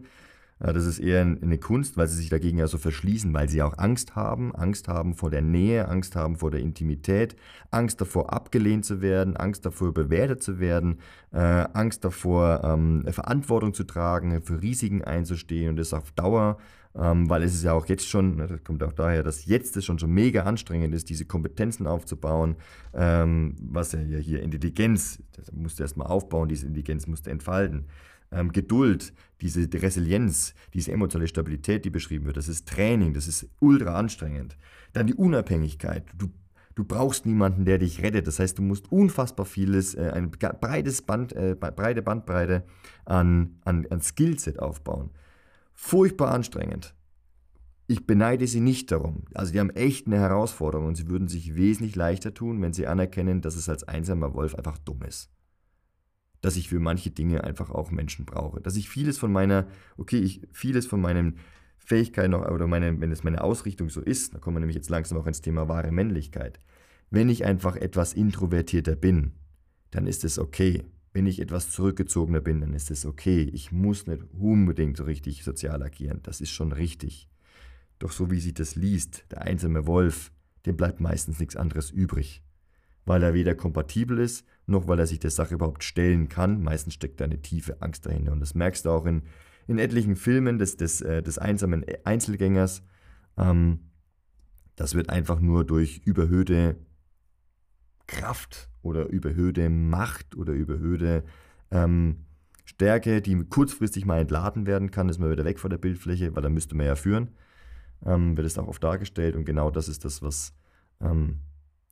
Speaker 1: Äh, das ist eher eine Kunst, weil sie sich dagegen ja so verschließen, weil sie auch Angst haben, Angst haben vor der Nähe, Angst haben vor der Intimität, Angst davor abgelehnt zu werden, Angst davor bewertet zu werden, äh, Angst davor ähm, Verantwortung zu tragen, für Risiken einzustehen und das auf Dauer ähm, weil es ist ja auch jetzt schon, ne, das kommt auch daher, dass jetzt es schon so mega anstrengend ist, diese Kompetenzen aufzubauen, ähm, was ja hier Intelligenz, das musst du erstmal aufbauen, diese Intelligenz musst du entfalten. Ähm, Geduld, diese Resilienz, diese emotionale Stabilität, die beschrieben wird, das ist Training, das ist ultra anstrengend. Dann die Unabhängigkeit, du Du brauchst niemanden, der dich rettet. Das heißt, du musst unfassbar vieles, äh, ein breites Band, äh, breite Bandbreite an, an, an Skillset aufbauen furchtbar anstrengend. Ich beneide sie nicht darum. Also die haben echt eine Herausforderung und sie würden sich wesentlich leichter tun, wenn sie anerkennen, dass es als einsamer Wolf einfach dumm ist. Dass ich für manche Dinge einfach auch Menschen brauche. Dass ich vieles von meiner, okay, ich vieles von meinen Fähigkeiten noch, oder meine, wenn es meine Ausrichtung so ist, da kommen wir nämlich jetzt langsam auch ins Thema wahre Männlichkeit. Wenn ich einfach etwas introvertierter bin, dann ist es okay. Wenn ich etwas zurückgezogener bin, dann ist es okay. Ich muss nicht unbedingt so richtig sozial agieren. Das ist schon richtig. Doch so wie sie das liest, der einsame Wolf, dem bleibt meistens nichts anderes übrig. Weil er weder kompatibel ist, noch weil er sich der Sache überhaupt stellen kann. Meistens steckt da eine tiefe Angst dahinter. Und das merkst du auch in, in etlichen Filmen des, des, äh, des einsamen Einzelgängers. Ähm, das wird einfach nur durch überhöhte Kraft oder überhöhte Macht oder überhöhte ähm, Stärke, die kurzfristig mal entladen werden kann, ist man wieder weg von der Bildfläche, weil da müsste man ja führen. Ähm, wird es auch oft dargestellt und genau das ist das, was ähm,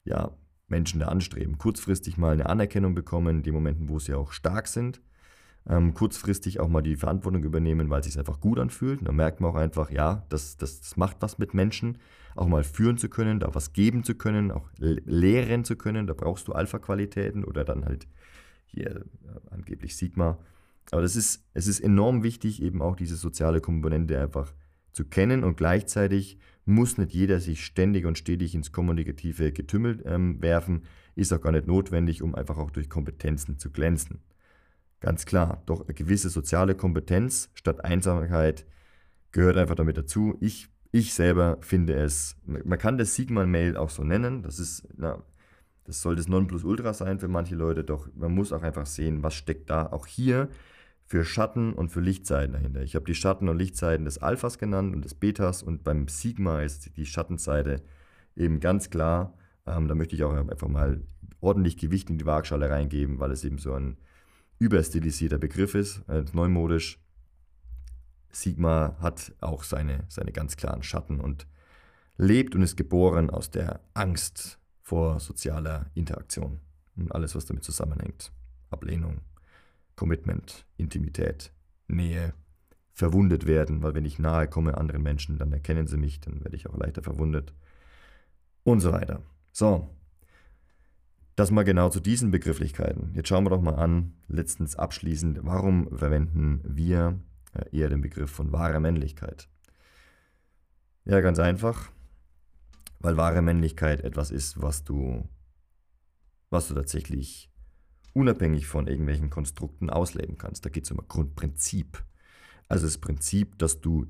Speaker 1: ja, Menschen da anstreben. Kurzfristig mal eine Anerkennung bekommen, in den Momenten, wo sie auch stark sind. Ähm, kurzfristig auch mal die Verantwortung übernehmen, weil es sich einfach gut anfühlt. Und dann merkt man auch einfach, ja, das, das, das macht was mit Menschen. Auch mal führen zu können, da was geben zu können, auch lehren zu können. Da brauchst du Alpha-Qualitäten oder dann halt hier äh, angeblich Sigma. Aber das ist, es ist enorm wichtig, eben auch diese soziale Komponente einfach zu kennen und gleichzeitig muss nicht jeder sich ständig und stetig ins kommunikative Getümmel ähm, werfen, ist auch gar nicht notwendig, um einfach auch durch Kompetenzen zu glänzen. Ganz klar, doch eine gewisse soziale Kompetenz statt Einsamkeit gehört einfach damit dazu. Ich, ich selber finde es, man kann das Sigma-Mail auch so nennen, das ist, na, das soll das Nonplusultra sein für manche Leute, doch man muss auch einfach sehen, was steckt da auch hier für Schatten und für Lichtseiten dahinter. Ich habe die Schatten- und Lichtseiten des Alphas genannt und des Betas und beim Sigma ist die Schattenseite eben ganz klar. Ähm, da möchte ich auch einfach mal ordentlich Gewicht in die Waagschale reingeben, weil es eben so ein überstilisierter Begriff ist, äh, neumodisch. Sigma hat auch seine, seine ganz klaren Schatten und lebt und ist geboren aus der Angst vor sozialer Interaktion und alles, was damit zusammenhängt. Ablehnung, Commitment, Intimität, Nähe, verwundet werden, weil wenn ich nahe komme anderen Menschen, dann erkennen sie mich, dann werde ich auch leichter verwundet und so weiter. So, das mal genau zu diesen Begrifflichkeiten. Jetzt schauen wir doch mal an, letztens abschließend, warum verwenden wir äh, eher den Begriff von wahrer Männlichkeit? Ja, ganz einfach, weil wahre Männlichkeit etwas ist, was du, was du tatsächlich unabhängig von irgendwelchen Konstrukten ausleben kannst. Da geht es um ein Grundprinzip. Also das Prinzip, dass du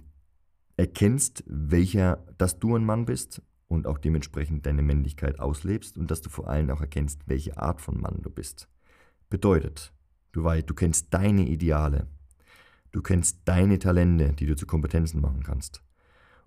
Speaker 1: erkennst, welcher, dass du ein Mann bist und auch dementsprechend deine Männlichkeit auslebst und dass du vor allem auch erkennst, welche Art von Mann du bist. Bedeutet, du, weißt, du kennst deine Ideale, du kennst deine Talente, die du zu Kompetenzen machen kannst.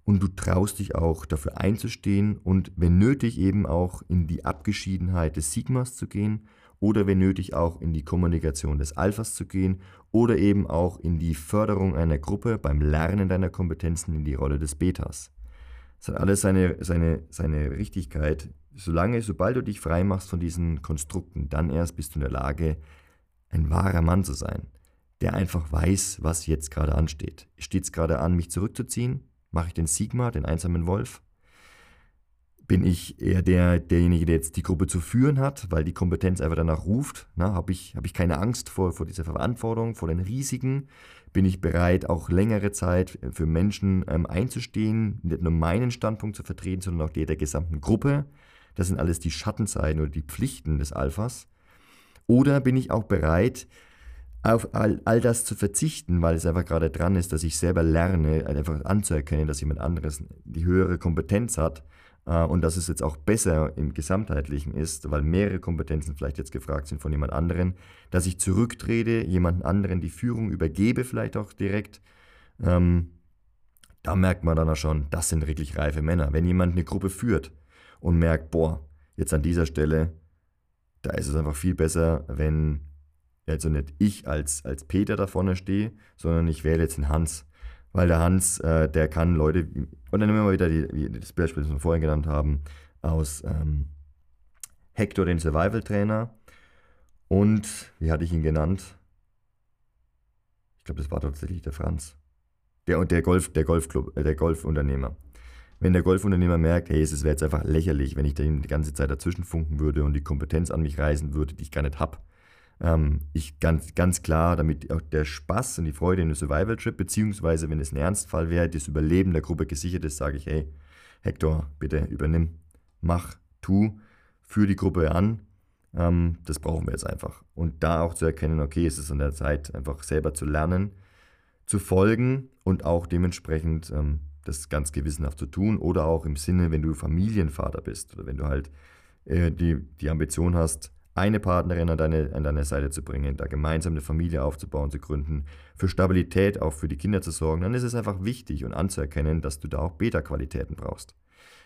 Speaker 1: Und du traust dich auch dafür einzustehen und wenn nötig eben auch in die Abgeschiedenheit des Sigmas zu gehen oder wenn nötig auch in die Kommunikation des Alphas zu gehen oder eben auch in die Förderung einer Gruppe beim Lernen deiner Kompetenzen in die Rolle des Betas. Das hat alles seine, seine, seine Richtigkeit. Solange, sobald du dich frei machst von diesen Konstrukten, dann erst bist du in der Lage, ein wahrer Mann zu sein, der einfach weiß, was jetzt gerade ansteht. Steht es gerade an, mich zurückzuziehen? Mache ich den Sigma, den einsamen Wolf? Bin ich eher der, derjenige, der jetzt die Gruppe zu führen hat, weil die Kompetenz einfach danach ruft. Habe ich, hab ich keine Angst vor, vor dieser Verantwortung, vor den Risiken? Bin ich bereit, auch längere Zeit für Menschen ähm, einzustehen, nicht nur meinen Standpunkt zu vertreten, sondern auch der der gesamten Gruppe? Das sind alles die Schattenseiten oder die Pflichten des Alphas. Oder bin ich auch bereit, auf all, all das zu verzichten, weil es einfach gerade dran ist, dass ich selber lerne, einfach anzuerkennen, dass jemand anderes die höhere Kompetenz hat äh, und dass es jetzt auch besser im Gesamtheitlichen ist, weil mehrere Kompetenzen vielleicht jetzt gefragt sind von jemand anderen, dass ich zurücktrete, jemanden anderen die Führung übergebe, vielleicht auch direkt. Ähm, da merkt man dann auch schon, das sind wirklich reife Männer. Wenn jemand eine Gruppe führt und merkt, boah, jetzt an dieser Stelle, da ist es einfach viel besser, wenn also nicht ich als, als Peter da vorne stehe, sondern ich wähle jetzt einen Hans weil der Hans, äh, der kann Leute, und dann nehmen wir wieder die, das Beispiel, das wir vorhin genannt haben, aus ähm, Hector, den Survival-Trainer. Und, wie hatte ich ihn genannt? Ich glaube, das war tatsächlich der Franz. Der, der, Golf, der Golfclub, äh, der Golfunternehmer. Wenn der Golfunternehmer merkt, hey, es wäre jetzt einfach lächerlich, wenn ich den die ganze Zeit dazwischen funken würde und die Kompetenz an mich reisen würde, die ich gar nicht habe, ähm, ich ganz, ganz klar, damit auch der Spaß und die Freude in einem Survival-Trip, beziehungsweise wenn es ein Ernstfall wäre, das Überleben der Gruppe gesichert ist, sage ich, hey, Hector, bitte übernimm, mach, tu, führ die Gruppe an. Ähm, das brauchen wir jetzt einfach. Und da auch zu erkennen, okay, es ist an der Zeit, einfach selber zu lernen, zu folgen und auch dementsprechend ähm, das ganz gewissenhaft zu tun. Oder auch im Sinne, wenn du Familienvater bist oder wenn du halt äh, die, die Ambition hast, eine Partnerin an deine, an deine Seite zu bringen, da gemeinsam eine Familie aufzubauen, zu gründen, für Stabilität auch für die Kinder zu sorgen, dann ist es einfach wichtig und anzuerkennen, dass du da auch Beta-Qualitäten brauchst.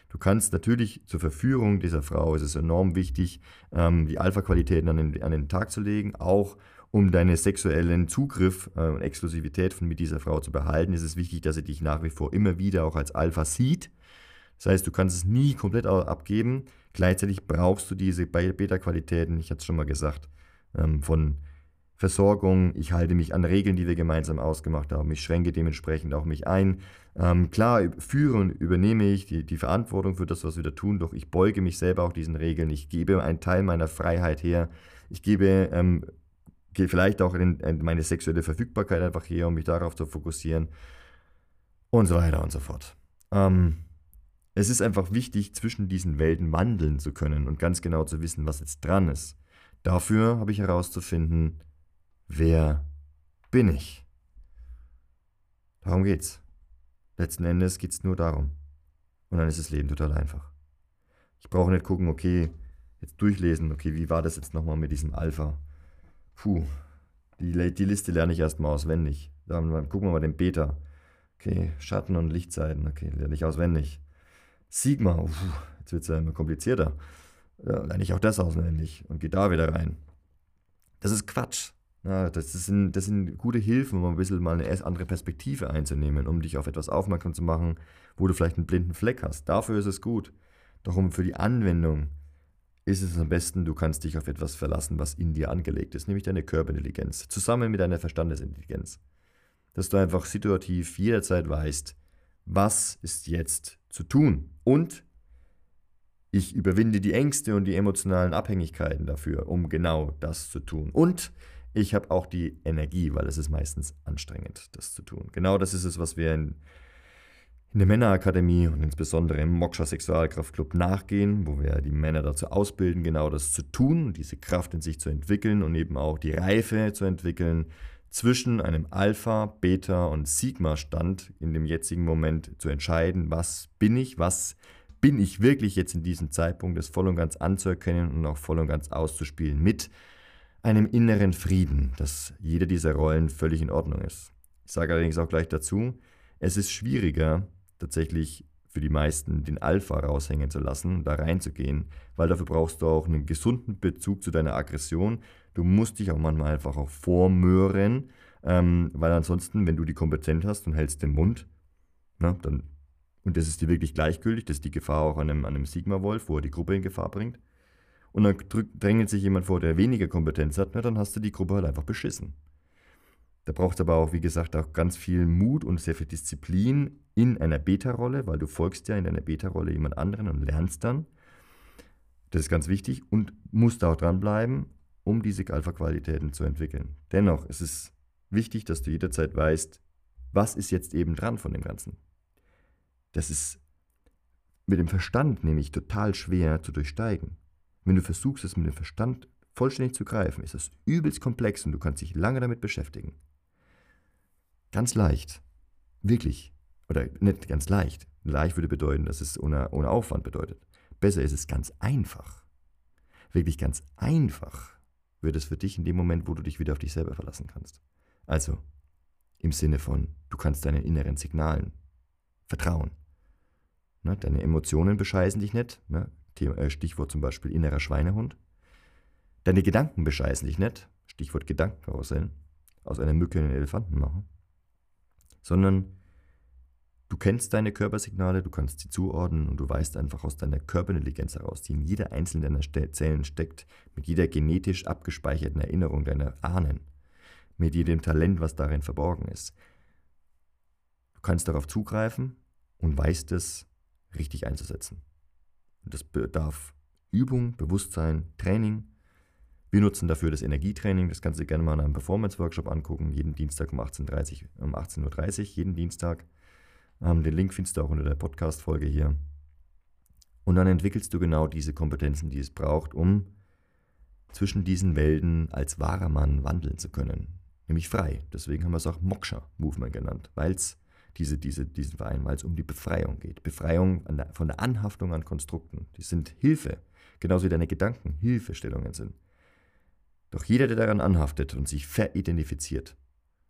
Speaker 1: Du kannst natürlich zur Verführung dieser Frau, ist es enorm wichtig, ähm, die Alpha-Qualitäten an den, an den Tag zu legen, auch um deinen sexuellen Zugriff äh, und Exklusivität von mit dieser Frau zu behalten, ist es wichtig, dass sie dich nach wie vor immer wieder auch als Alpha sieht. Das heißt, du kannst es nie komplett abgeben, Gleichzeitig brauchst du diese Beta-Qualitäten, ich hatte es schon mal gesagt, ähm, von Versorgung, ich halte mich an Regeln, die wir gemeinsam ausgemacht haben, ich schränke dementsprechend auch mich ein. Ähm, klar, führe und übernehme ich die, die Verantwortung für das, was wir da tun, doch ich beuge mich selber auch diesen Regeln, ich gebe einen Teil meiner Freiheit her, ich gebe ähm, vielleicht auch in, in meine sexuelle Verfügbarkeit einfach her, um mich darauf zu fokussieren. Und so weiter und so fort. Ähm, es ist einfach wichtig, zwischen diesen Welten wandeln zu können und ganz genau zu wissen, was jetzt dran ist. Dafür habe ich herauszufinden, wer bin ich? Darum geht's. Letzten Endes geht's nur darum. Und dann ist das Leben total einfach. Ich brauche nicht gucken, okay, jetzt durchlesen, okay, wie war das jetzt nochmal mit diesem Alpha? Puh, die, die Liste lerne ich erstmal auswendig. Dann gucken wir mal den Beta. Okay, Schatten- und Lichtseiten, okay, lerne ich auswendig. Sigma, puh, jetzt wird es ja immer komplizierter. Ja, lerne ich auch das auswendig und gehe da wieder rein. Das ist Quatsch. Ja, das, sind, das sind gute Hilfen, um ein bisschen mal eine andere Perspektive einzunehmen, um dich auf etwas aufmerksam zu machen, wo du vielleicht einen blinden Fleck hast. Dafür ist es gut. Doch um für die Anwendung ist es am besten, du kannst dich auf etwas verlassen, was in dir angelegt ist, nämlich deine Körperintelligenz, zusammen mit deiner Verstandesintelligenz. Dass du einfach situativ jederzeit weißt, was ist jetzt zu tun und ich überwinde die Ängste und die emotionalen Abhängigkeiten dafür, um genau das zu tun. Und ich habe auch die Energie, weil es ist meistens anstrengend, das zu tun. Genau das ist es, was wir in, in der Männerakademie und insbesondere im Moksha Sexualkraftclub nachgehen, wo wir die Männer dazu ausbilden, genau das zu tun, diese Kraft in sich zu entwickeln und eben auch die Reife zu entwickeln, zwischen einem Alpha, Beta und Sigma-Stand in dem jetzigen Moment zu entscheiden, was bin ich, was bin ich wirklich jetzt in diesem Zeitpunkt, das voll und ganz anzuerkennen und auch voll und ganz auszuspielen mit einem inneren Frieden, dass jede dieser Rollen völlig in Ordnung ist. Ich sage allerdings auch gleich dazu, es ist schwieriger, tatsächlich für die meisten den Alpha raushängen zu lassen, da reinzugehen, weil dafür brauchst du auch einen gesunden Bezug zu deiner Aggression. Du musst dich auch manchmal einfach auch vormöhren, ähm, weil ansonsten, wenn du die Kompetenz hast und hältst den Mund, na, dann, und das ist dir wirklich gleichgültig, das ist die Gefahr auch an einem, an einem Sigma-Wolf, wo er die Gruppe in Gefahr bringt, und dann drängelt sich jemand vor, der weniger Kompetenz hat, na, dann hast du die Gruppe halt einfach beschissen. Da braucht es aber auch, wie gesagt, auch ganz viel Mut und sehr viel Disziplin in einer Beta-Rolle, weil du folgst ja in deiner Beta-Rolle jemand anderen und lernst dann. Das ist ganz wichtig und musst auch dranbleiben, um diese Alpha-Qualitäten zu entwickeln. Dennoch ist es wichtig, dass du jederzeit weißt, was ist jetzt eben dran von dem Ganzen. Das ist mit dem Verstand nämlich total schwer zu durchsteigen. Wenn du versuchst, es mit dem Verstand vollständig zu greifen, ist das übelst komplex und du kannst dich lange damit beschäftigen. Ganz leicht. Wirklich. Oder nicht ganz leicht. Leicht würde bedeuten, dass es ohne, ohne Aufwand bedeutet. Besser ist es ganz einfach. Wirklich ganz einfach wird es für dich in dem Moment, wo du dich wieder auf dich selber verlassen kannst. Also, im Sinne von, du kannst deinen inneren Signalen vertrauen. Ne, deine Emotionen bescheißen dich nicht. Ne? Äh, Stichwort zum Beispiel innerer Schweinehund. Deine Gedanken bescheißen dich nicht. Stichwort Gedankenkarussell. Aus einer Mücke einen Elefanten machen. Sondern du kennst deine Körpersignale, du kannst sie zuordnen und du weißt einfach aus deiner Körperintelligenz heraus, die in jeder einzelnen deiner Zellen steckt, mit jeder genetisch abgespeicherten Erinnerung deiner Ahnen, mit jedem Talent, was darin verborgen ist. Du kannst darauf zugreifen und weißt es richtig einzusetzen. Das bedarf Übung, Bewusstsein, Training. Wir nutzen dafür das Energietraining. Das kannst du gerne mal in einem Performance-Workshop angucken. Jeden Dienstag um 18.30 Uhr, um 18.30 Uhr, jeden Dienstag. Ähm, den Link findest du auch unter der Podcast-Folge hier. Und dann entwickelst du genau diese Kompetenzen, die es braucht, um zwischen diesen Welten als wahrer Mann wandeln zu können. Nämlich frei. Deswegen haben wir es auch Moksha-Movement genannt, weil es diese, diese, diesen Verein, weil es um die Befreiung geht. Befreiung der, von der Anhaftung an Konstrukten. Die sind Hilfe, genauso wie deine Gedanken Hilfestellungen sind. Doch jeder, der daran anhaftet und sich veridentifiziert,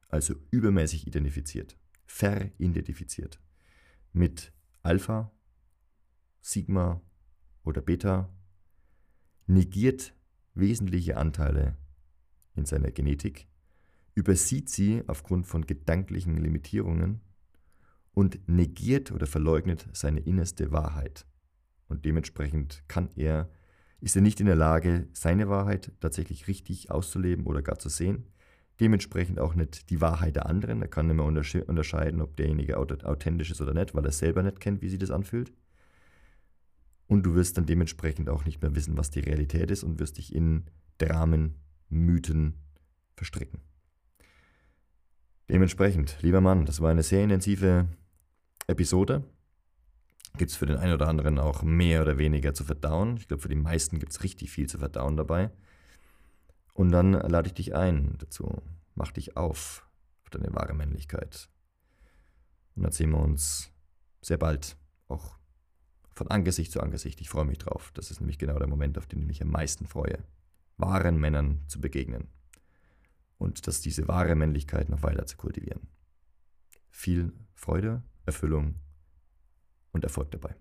Speaker 1: also übermäßig identifiziert, veridentifiziert mit Alpha, Sigma oder Beta, negiert wesentliche Anteile in seiner Genetik, übersieht sie aufgrund von gedanklichen Limitierungen und negiert oder verleugnet seine innerste Wahrheit. Und dementsprechend kann er, ist er nicht in der Lage, seine Wahrheit tatsächlich richtig auszuleben oder gar zu sehen. Dementsprechend auch nicht die Wahrheit der anderen. Er kann nicht mehr unterscheiden, ob derjenige authentisch ist oder nicht, weil er selber nicht kennt, wie sich das anfühlt. Und du wirst dann dementsprechend auch nicht mehr wissen, was die Realität ist und wirst dich in Dramen, Mythen verstricken. Dementsprechend, lieber Mann, das war eine sehr intensive Episode. Gibt es für den einen oder anderen auch mehr oder weniger zu verdauen. Ich glaube, für die meisten gibt es richtig viel zu verdauen dabei. Und dann lade ich dich ein dazu. Mach dich auf auf deine wahre Männlichkeit. Und dann sehen wir uns sehr bald auch von Angesicht zu Angesicht. Ich freue mich drauf. Das ist nämlich genau der Moment, auf den ich mich am meisten freue, wahren Männern zu begegnen und dass diese wahre Männlichkeit noch weiter zu kultivieren. Viel Freude, Erfüllung und Erfolg dabei.